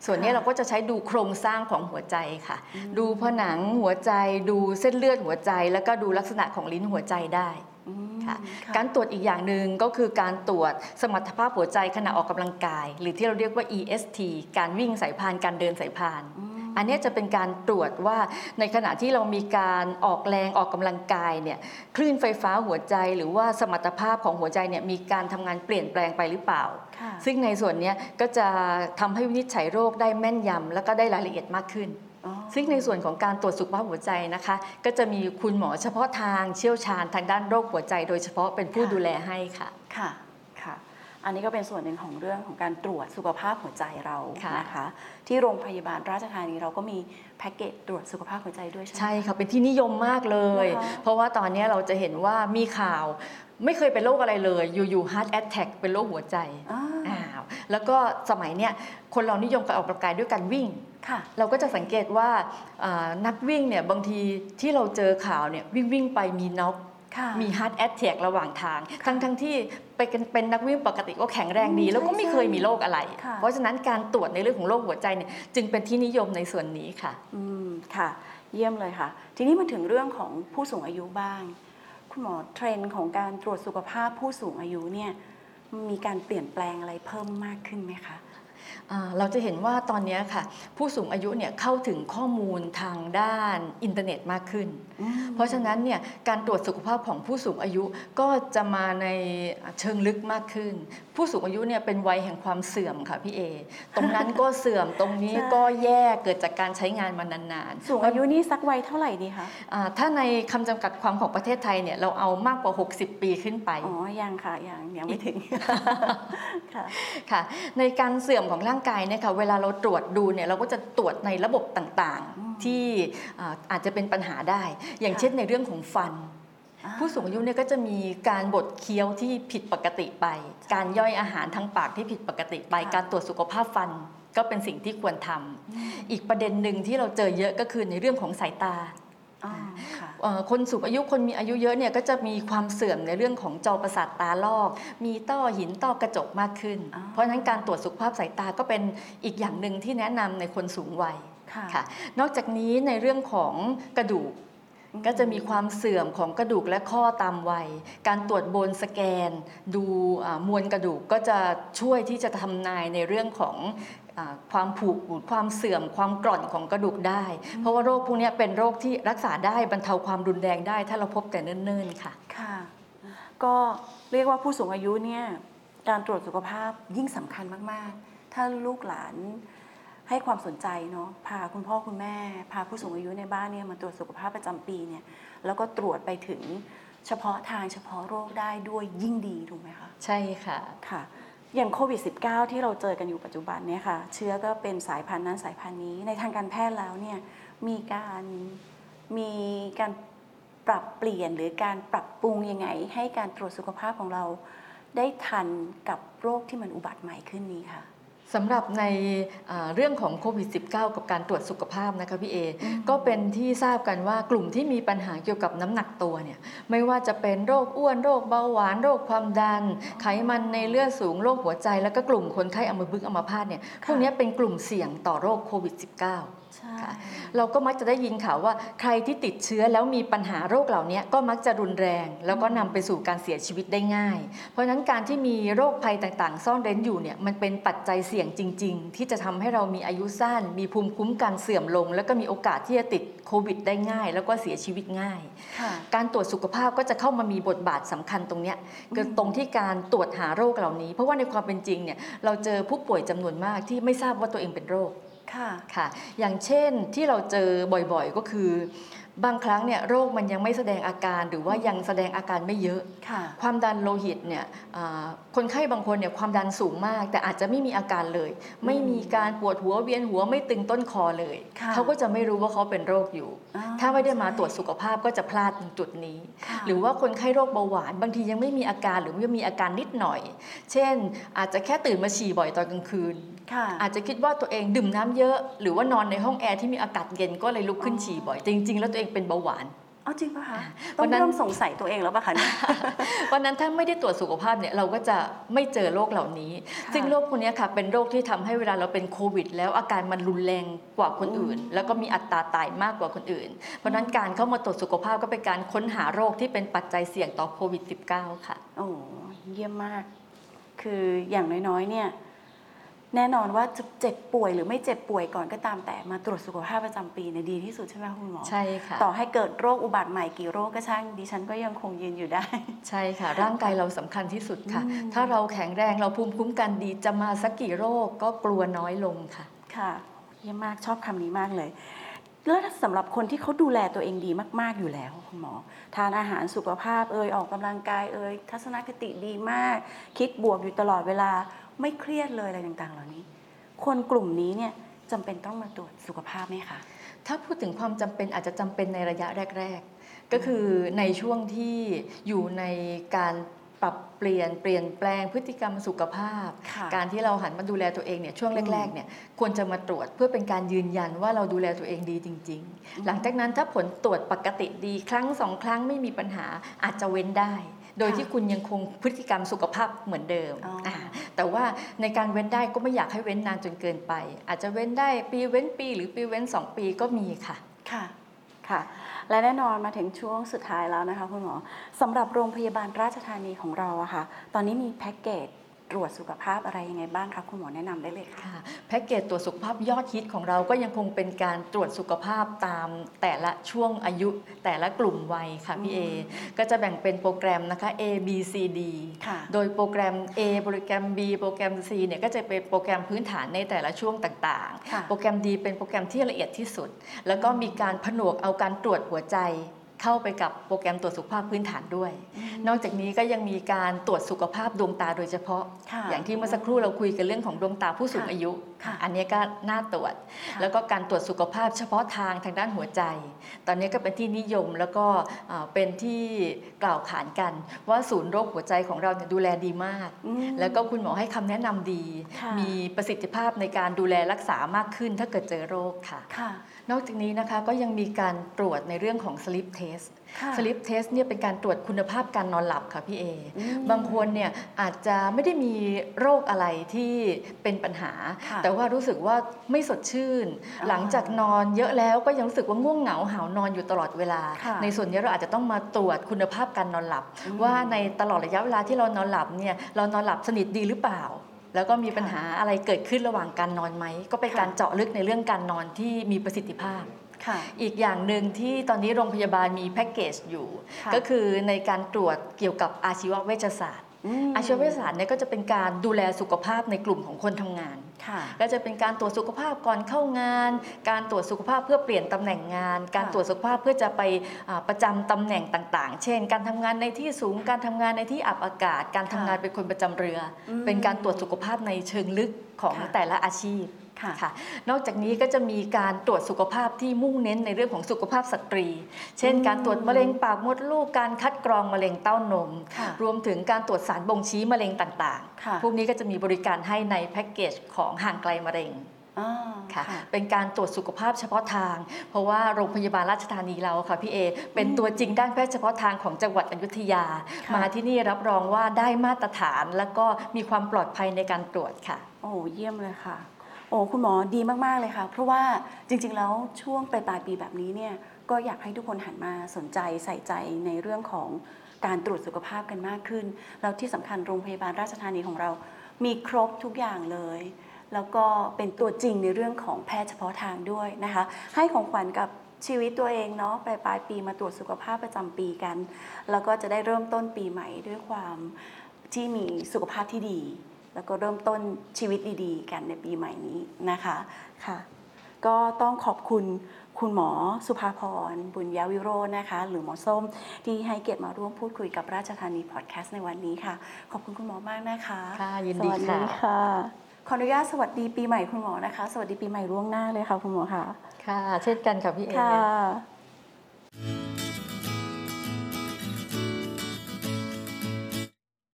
Speaker 2: ส่วนนี้
Speaker 1: ค่ะ
Speaker 2: เราก็จะใช้ดูโครงสร้างของหัวใจค่ะ ดูผนังหัวใจ ดูเส้นเลือดหัวใจ แล้วก็ดูลักษณะของลิ้นหัวใจได้
Speaker 1: อืม
Speaker 2: ค่ะ
Speaker 1: ค่ะ
Speaker 2: การตรวจอีกอย่างหนึ่งก็คือการตรวจสมรรถภาพหัวใจขณะออกกำลังกาย หรือที่เราเรียกว่า EST การวิ่งสายพานการเดินสายพาน
Speaker 1: อืม
Speaker 2: อันเนี้ยจะเป็นการตรวจว่าในขณะที่เรามีการออกแรงออกกำลังกายเนี่ยคลื่นไฟฟ้าหัวใจหรือว่าสมรรถภาพของหัวใจเนี่ยมีการทำงานเปลี่ยนแปลงไปหรือเปล่า
Speaker 1: ค่ะ
Speaker 2: ซึ่งในส่วนเนี้ยก็จะทำให้วินิจฉัยโรคได้แม่นยำแล้วก็ได้รายละเอียดมากขึ้น
Speaker 1: อ๋อ
Speaker 2: ซึ่งในส่วนของการตรวจสุขภาพหัวใจนะคะ ก็จะมีคุณหมอเฉพาะทางเชี่ยวชาญทางด้านโรคหัวใจ โดยเฉพาะเป็นผู้ดูแลให้ค่ะ
Speaker 1: ค่ะค่ะ อันนี้ก็เป็นส่วนหนึ่งของเรื่องของการตรวจสุขภาพหัวใจเรา
Speaker 2: ค่ะ
Speaker 1: นะคะ ที่โรงพยาบาลราชธานีเราก็มีแพ็กเกจตรวจสุขภาพหัวใจด้วยใช่ไหม
Speaker 2: ใช่ค่ะเป็นที่นิยมมากเลย
Speaker 1: นะคะ
Speaker 2: เพราะว่าตอนนี้เราจะเห็นว่ามีข่าวไม่เคยเป็นโรคอะไรเลย อยู่ๆ heart attack เป็นโรคหัวใจ
Speaker 1: อ่า
Speaker 2: อ้าวแล้วก็สมัยเนี้ยคนเรานิยมการออกกำลังกายด้วยการวิ่ง
Speaker 1: ค่ะ
Speaker 2: เราก็จะสังเกตว่าอ่านักวิ่งเนี่ยบางทีที่เราเจอข่าวเนี่ยวิ่งวิ่งๆไปมีน็อก
Speaker 1: ค่ะ
Speaker 2: มี heart attack ระหว่างทาง
Speaker 1: ค่ะ
Speaker 2: ทั้งทั้งๆที่ไปกันเป็นนักวิ่งปกติก็แข็งแรงดี
Speaker 1: อืม
Speaker 2: แล้วก็ไม่
Speaker 1: ใช่
Speaker 2: เคยมีโรคอะไร
Speaker 1: ค่ะ
Speaker 2: เพราะฉะนั้นการตรวจในเรื่องของโรคหัวใจเนี่ยจึงเป็นที่นิยมในส่วนนี้ค่ะ
Speaker 1: อืมค่ะ เยี่ยมเลยค่ะ ทีนี้มาถึงเรื่องของผู้สูงอายุบ้าง คุณหมอเทรนด์ของการตรวจสุขภาพผู้สูงอายุเนี่ยมีการเปลี่ยนแปลงอะไรเพิ่มมากขึ้นไหมคะ
Speaker 2: อ่า เราจะเห็นว่าตอนนี้ค่ะ ผู้สูงอายุเนี่ยเข้าถึงข้อมูลทางด้านอินเทอร์เน็ตมากขึ้น เพราะฉะนั้นเนี่ยการตรวจสุขภาพของผู้สูงอายุก็จะมาในเชิงลึกมากขึ้น ผู้สูงอายุเนี่ยเป็นวัยแห่งความเสื่อมค่ะพี่เอตรงนั้นก็เสื่อมตรงนี้
Speaker 1: ใช่
Speaker 2: ก็แย่เกิดจากการใช้งานมานานๆ
Speaker 1: สูงอายุนี่สักวัยเท่าไหร่ดีคะ
Speaker 2: อ่าถ้าในคำจำกัดความของประเทศไทยเนี่ยเราเอามากกว่า 60 ปีขึ้นไป
Speaker 1: อ๋อยังค่ะยังยังไม่ถึงค่ะ
Speaker 2: ค่ะในการเสื่อมของร่างกายเนี่ยค่ะเวลาเราตรวจดูเนี่ยเราก็จะตรวจในระบบต่าง
Speaker 1: อืม
Speaker 2: ๆที่อ่าอาจจะเป็นปัญหาได้ อย่าง
Speaker 1: ค่ะ
Speaker 2: เช่นในเรื่องของฟัน ผู้สูงอายุเนี่ยก็จะมีการบดเคี้ยวที่ผิดปกติไป การย่อยอาหารทางปากที่ผิดปกติไป
Speaker 1: ค่ะ
Speaker 2: การตรวจสุขภาพฟันก็เป็นสิ่งที่ควรทำอีกประเด็นหนึ่งที่เราเจอเยอะก็คือในเรื่องของสายตา
Speaker 1: อ๋อค่ะ
Speaker 2: เอ่อ คนสูงอายุคนมีอายุเยอะเนี่ยก็จะมีความเสื่อมในเรื่องของจอประสาทตาลอก มีต้อหินต้อกระจกมากขึ้น
Speaker 1: อ๋อ
Speaker 2: เพราะฉะนั้นการตรวจสุขภาพสายตาก็เป็นอีกอย่างหนึ่งที่แนะนำในคนสูงวัย
Speaker 1: ค่ะ
Speaker 2: ค่ะ นอกจากนี้ในเรื่องของกระดูกก็จะมีความเสื่อมของกระดูกและข้อตามวัย การตรวจโบนสแกน ดูอ่ามวลกระดูกก็จะช่วยที่จะทำนายในเรื่องของอา ความผุหรือความเสื่อมความกร่อนของกระดูกได้ เพราะว่าโรคพวกนี้เป็นโรคที่รักษาได้บรรเทาความรุนแรงได้ ถ้าเราพบแต่เนิ่นๆค่ะ
Speaker 1: ค่ะ ก็เรียกว่าผู้สูงอายุเนี่ยการตรวจสุขภาพยิ่งสำคัญมากๆ ถ้าลูกหลานให้ความสนใจเนาะพาคุณพ่อคุณแม่ พาผู้สูงอายุในบ้านเนี่ยมาตรวจสุขภาพประจำปีเนี่ยแล้วก็ตรวจไปถึงเฉพาะทางเฉพาะโรคได้ด้วยยิ่งดีถูกไหมคะ
Speaker 2: ใช่ค่ะ
Speaker 1: ค่ะ อย่างโควิด -19 ที่เราเจอกันอยู่ปัจจุบันเนี่ยค่ะเชื้อก็เป็นสายพันธุ์นั้นสายพันธุ์นี้ ในทางการแพทย์แล้วเนี่ยมีการมีการปรับเปลี่ยนหรือการปรับปรุงยังไง ให้การตรวจสุขภาพของเราได้ทันกับโรคที่มันอุบัติใหม่ขึ้นนี้ค่ะ
Speaker 2: สำหรับในอ่าเรื่องของโควิด -19 กับการตรวจสุขภาพนะคะพี่เอ
Speaker 1: อืม
Speaker 2: ก็เป็นที่ทราบกันว่ากลุ่มที่มีปัญหาเกี่ยวกับน้ำหนักตัวเนี่ยไม่ว่าจะเป็นโรคอ้วนโรคเบาหวานโรคความดัน ไขมันในเลือดสูงโรคหัวใจ แล้วก็กลุ่มคนไข้อัมพฤกษ์อัมพาตเนี่ยพวกเนี้ยเป็นกลุ่มเสี่ยงต่อโรคโควิด -19
Speaker 1: ใช่
Speaker 2: ค่ะ เราก็มักจะได้ยินข่าวว่าใครที่ติดเชื้อแล้วมีปัญหาโรคเหล่านี้ก็มักจะรุนแรง แล้วก็นำไปสู่การเสียชีวิตได้ง่าย เพราะฉะนั้นการที่มีโรคภัยต่างๆ ซ่อนเร้นอยู่เนี่ยมันเป็นปัจจัยเสี่ยงจริง ๆ ที่จะทำให้เรามีอายุสั้น มีภูมิคุ้มกันเสื่อมลง แล้วก็มีโอกาสที่จะติดโควิดได้ง่าย แล้วก็เสียชีวิตง่าย
Speaker 1: ค่ะ
Speaker 2: การตรวจสุขภาพก็จะเข้ามามีบทบาทสำคัญตรงเนี้ยคือตรงที่การตรวจหาโรคเหล่านี้ เพราะว่าในความเป็นจริงเนี่ยเราเจอผู้ป่วยจำนวนมากที่ไม่ทราบว่าตัวเองเป็นโรค
Speaker 1: ค่ะ
Speaker 2: ค่ะ อย่างเช่นที่เราเจอบ่อยๆก็คือ บางครั้งเนี่ยโรคมันยังไม่แสดงอาการหรือว่ายังแสดงอาการไม่เยอะ
Speaker 1: ค่ะ
Speaker 2: ความดันโลหิตเนี่ยอ่าคนไข้บางคนเนี่ยความดันสูงมาก แต่อาจจะไม่มีอาการเลย ไม่มีการปวดหัวเวียนหัวไม่ตึงต้นคอเลย
Speaker 1: ค่ะ
Speaker 2: เขาก็จะไม่รู้ว่าเขาเป็นโรคอยู่
Speaker 1: อ๋อ
Speaker 2: ถ้าไม่ได้มาตรวจ
Speaker 1: ใช่
Speaker 2: สุขภาพก็จะพลาดตรงจุดนี้
Speaker 1: ค่ะ
Speaker 2: หรือว่าคนไข้โรคเบาหวาน บางทียังไม่มีอาการหรือว่ามีอาการนิดหน่อย เช่น อาจจะแค่ตื่นมาฉี่บ่อยตอนกลางคืน
Speaker 1: ค่ะ
Speaker 2: อาจจะคิดว่าตัวเองดื่มน้ำเยอะ หรือว่านอนในห้องแอร์ที่มีอากาศเย็นก็เลยลุกขึ้นฉี่บ่อยแต่จริงๆแล้วตัวเองเป็นเบาหวาน
Speaker 1: เอาจริงป่ะคะ
Speaker 2: เพ
Speaker 1: ต้อง
Speaker 2: ราะฉะนั้น
Speaker 1: เริ่มสงสัยตัวเองแล้วป่ะคะเนี่ย
Speaker 2: เพราะฉะนั้นถ้าไม่ได้ตรวจสุขภาพเนี่ยเราก็จะไม่เจอโรคเหล่านี้
Speaker 1: ค่ะ
Speaker 2: ซึ่งโรคพวกนี้ค่ะเป็นโรคที่ทำให้เวลาเราเป็นโควิด แล้วอาการมันรุนแรงกว่าคนอื่น แล้วก็มีอัตราตายมากกว่าคนอื่น เพราะฉะนั้นการเข้ามาตรวจสุขภาพก็เป็นการค้นหาโรคที่เป็นปัจจัยเสี่ยงต่อโควิด -19 ค่ะ
Speaker 1: โอ้เยี่ยมมาก คืออย่างน้อยๆเนี่ย แน่นอนว่าจะเจ็บป่วยหรือไม่เจ็บป่วยก่อนก็ตามแต่มาตรวจสุขภาพประจำปีเนี่ยดีที่สุดใช่ไหมคะคุณหมอ
Speaker 2: ใช่ค่ะ
Speaker 1: ต่อให้เกิดโรคอุบัติใหม่กี่โรคก็ช่างดิฉันก็ยังคงยืนอยู่ได้
Speaker 2: ใช่ค่ะ ร่างกายเราสำคัญที่สุดค่ะ
Speaker 1: อืม
Speaker 2: ถ้าเราแข็งแรงเราภูมิคุ้มกันดีจะมาสักกี่โรคก็กลัวน้อยลงค่ะ
Speaker 1: ค่ะเยี่ยมมากชอบคำนี้มากเลยแล้วสำหรับคนที่เขาดูแลตัวเองดีมาก ๆ อยู่แล้วคุณหมอ ทานอาหารสุขภาพเอ่ยออกกำลังกายเอ่ยทัศนคติดีมาก คิดบวกอยู่ตลอดเวลา ไม่เครียดเลยอะไรต่างๆ เหล่านี้ คนกลุ่มนี้เนี่ยจำเป็นต้องมาตรวจสุขภาพไหมคะ
Speaker 2: ถ้าพูดถึงความจำเป็นอาจจะจำเป็นในระยะแรก ๆ ก็คือในช่วงที่อยู่ในการปรับเปลี่ยนเปลี่ยนแปลงพฤติกรรมสุขภาพ
Speaker 1: ค่ะ
Speaker 2: การที่เราหันมาดูแลตัวเองเนี่ยช่วง
Speaker 1: อืม
Speaker 2: แรกๆเนี่ยควรจะมาตรวจเพื่อเป็นการยืนยันว่าเราดูแลตัวเองดีจริง ๆ หลังจากนั้นถ้าผลตรวจปกติดีครั้งสองครั้งไม่มีปัญหาอาจจะเว้นได้ โดย
Speaker 1: ค่ะ
Speaker 2: ที่คุณยังคงพฤติกรรมสุขภาพเหมือนเดิม
Speaker 1: อ๋ออ่า
Speaker 2: แต่ว่าในการเว้นได้ก็ไม่อยากให้เว้นนานจนเกินไป อาจจะเว้นได้ปีเว้นปีหรือปีเว้นสองปีก็มีค่ะ
Speaker 1: ค่ะค่ะ และแน่นอนมาถึงช่วงสุดท้ายแล้วนะคะคุณหมอสำหรับโรงพยาบาลราชธานีของเราอะค่ะ ตอนนี้มีแพ็กเกจ ตรวจสุขภาพอะไรยังไงบ้างคะคุณหมอแนะนำได้เลยค่ะ
Speaker 2: ค่ะแพ็กเกจตรวจสุขภาพยอดฮิตของเราก็ยังคงเป็นการตรวจสุขภาพตามแต่ละช่วงอายุแต่ละกลุ่มวัยค่ะพี่เอ
Speaker 1: อืม
Speaker 2: ก็จะแบ่งเป็นโปรแกรมนะคะ A B C D
Speaker 1: ค่ะ
Speaker 2: โดยโปรแกรม A โปรแกรม B โปรแกรม C เนี่ยก็จะเป็นโปรแกรมพื้นฐานในแต่ละช่วงต่าง
Speaker 1: ค่ะ
Speaker 2: ๆโปรแกรม D เป็นโปรแกรมที่ละเอียดที่สุด แล้วก็มีการผนวกเอาการตรวจหัวใจ เข้าไปกับโปรแกรมตรวจสุขภาพพื้นฐานด้วย นอกจากนี้ก็ยังมีการตรวจสุขภาพดวงตาโดยเฉพาะ
Speaker 1: ค่ะ
Speaker 2: อย่างที่เมื่อสักครู่เราคุยกันเรื่องของดวงตาผู้สูง
Speaker 1: ค่ะ
Speaker 2: อายุ
Speaker 1: ค่ะ
Speaker 2: อันนี้ก็น่าตรวจ
Speaker 1: ค่ะ
Speaker 2: แล้วก็การตรวจสุขภาพเฉพาะทางทางด้านหัวใจ ตอนนี้ก็เป็นที่นิยมแล้วก็เอ่อเป็นที่กล่าวขานกัน ว่าศูนย์โรคหัวใจของเราเนี่ยดูแลดีมาก
Speaker 1: อืม
Speaker 2: แล้วก็คุณหมอให้คำแนะนำดี
Speaker 1: ค่ะ
Speaker 2: มีประสิทธิภาพในการดูแลรักษามากขึ้นถ้าเกิดเจอโรคค่ะ
Speaker 1: ค่ะ
Speaker 2: นอกจากนี้นะคะก็ยังมีการตรวจในเรื่องของ sleep test
Speaker 1: ค่ะ
Speaker 2: sleep test เนี่ยเป็นการตรวจคุณภาพการนอนหลับค่ะพี่เอ
Speaker 1: อืม
Speaker 2: บางคนเนี่ยอาจจะไม่ได้มีโรคอะไรที่เป็นปัญหา
Speaker 1: ค่ะ
Speaker 2: แต่ว่ารู้สึกว่าไม่สดชื่น
Speaker 1: อ่า
Speaker 2: หลังจากนอนเยอะแล้วก็ยังรู้สึกว่าง่วงเหงาหาวนอนอยู่ตลอดเวลา
Speaker 1: ค่ะ
Speaker 2: ในส่วนนี้เราอาจจะต้องมาตรวจคุณภาพการนอนหลับ
Speaker 1: อืม
Speaker 2: ว่าในตลอดระยะเวลาที่เรานอนหลับเนี่ยเรานอนหลับสนิทดีหรือเปล่า แล้วก็มีปัญหาอะไรเกิดขึ้นระหว่างการนอนไหม ก็เป็น
Speaker 1: ค่ะ
Speaker 2: การเจาะลึกในเรื่องการนอนที่มีประสิทธิภาพ
Speaker 1: ค่ะ
Speaker 2: อีกอย่างหนึ่งที่ตอนนี้โรงพยาบาลมีแพ็กเกจอยู่
Speaker 1: ค่ะ
Speaker 2: ก็คือในการตรวจเกี่ยวกับอาชีวเวชศาสตร์
Speaker 1: ม
Speaker 2: อาชีวเวชศาสตร์เนี่ยก็จะเป็นการดูแลสุขภาพในกลุ่มของคนทำงาน
Speaker 1: ค่ะ
Speaker 2: ก็จะเป็นการตรวจสุขภาพก่อนเข้างาน การตรวจสุขภาพเพื่อเปลี่ยนตำแหน่งงาน การ
Speaker 1: ค่ะ
Speaker 2: ตรวจสุขภาพเพื่อจะไปอ่าประจำตำแหน่งต่าง ๆ เช่น การทำงานในที่สูง การทำงานในที่อับอากาศ การทำงานเป็นคนประจำเรืออ
Speaker 1: ม
Speaker 2: เป็นการตรวจสุขภาพในเชิงลึกของ
Speaker 1: ค่ะ
Speaker 2: แต่ละอาชีพ
Speaker 1: ค่ะ
Speaker 2: ค่ะนอกจากนี้ก็จะมีการตรวจสุขภาพที่มุ่งเน้นในเรื่องของสุขภาพสตรี เช่น
Speaker 1: อืม
Speaker 2: การตรวจมะเร็งปากมดลูก การคัดกรองมะเร็งเต้านม
Speaker 1: ค่ะ
Speaker 2: รวมถึงการตรวจสารบ่งชี้มะเร็งต่าง
Speaker 1: ค่ะ
Speaker 2: ๆพวกนี้ก็จะมีบริการให้ในแพ็กเกจของห่างไกลมะเร็ง
Speaker 1: อ่า
Speaker 2: ค่ะ
Speaker 1: ค่ะ
Speaker 2: เป็นการตรวจสุขภาพเฉพาะทาง เพราะว่าโรงพยาบาลราชธานีเราค่ะพี่เอ เป็นตัวจริงด้านแพทย์เฉพาะทางของจังหวัดอยุธยา
Speaker 1: ค่ะ
Speaker 2: มาที่นี่รับรองว่าได้มาตรฐาน แล้วก็มีความปลอดภัยในการตรวจค่ะ
Speaker 1: โอ้เยี่ยมเลยค่ะ โอ้คุณหมอดีมากๆเลยค่ะ เพราะว่าจริง ๆ แล้วช่วงปลายปลายปีแบบนี้เนี่ยก็อยากให้ทุกคนหันมาสนใจใส่ใจในเรื่องของการตรวจสุขภาพกันมากขึ้น แล้วที่สำคัญโรงพยาบาลราชธานีของเรา มีครบทุกอย่างเลย แล้วก็เป็นตัวจริงในเรื่องของแพทย์เฉพาะทางด้วยนะคะ ให้ของขวัญกับชีวิตตัวเองเนาะปลายปลายปีมาตรวจสุขภาพประจำปีกัน แล้วก็จะได้เริ่มต้นปีใหม่ด้วยความที่มีสุขภาพที่ดี แล้วก็เริ่มต้นชีวิตดีๆ กันในปีใหม่นี้นะคะค่ะ ก็ต้องขอบคุณคุณหมอสุภาพร บุญยวิโรจน์นะคะ หรือหมอส้มที่ให้เกียรติมาร่วมพูดคุยกับราชธานีพอดแคสต์ในวันนี้ค่ะ ขอบคุณคุณหมอมากนะคะ
Speaker 2: ค่ะยินดี
Speaker 1: สวัส
Speaker 2: ค่ะ
Speaker 1: ค่ะ ขออนุญาตสวัสดีปีใหม่คุณหมอนะคะ สวัสดีปีใหม่ล่วงหน้าเลยค่ะคุณหมอค่ะ
Speaker 2: ค่ะ เช่นกันค่ะพี่เอ
Speaker 1: ค่ะ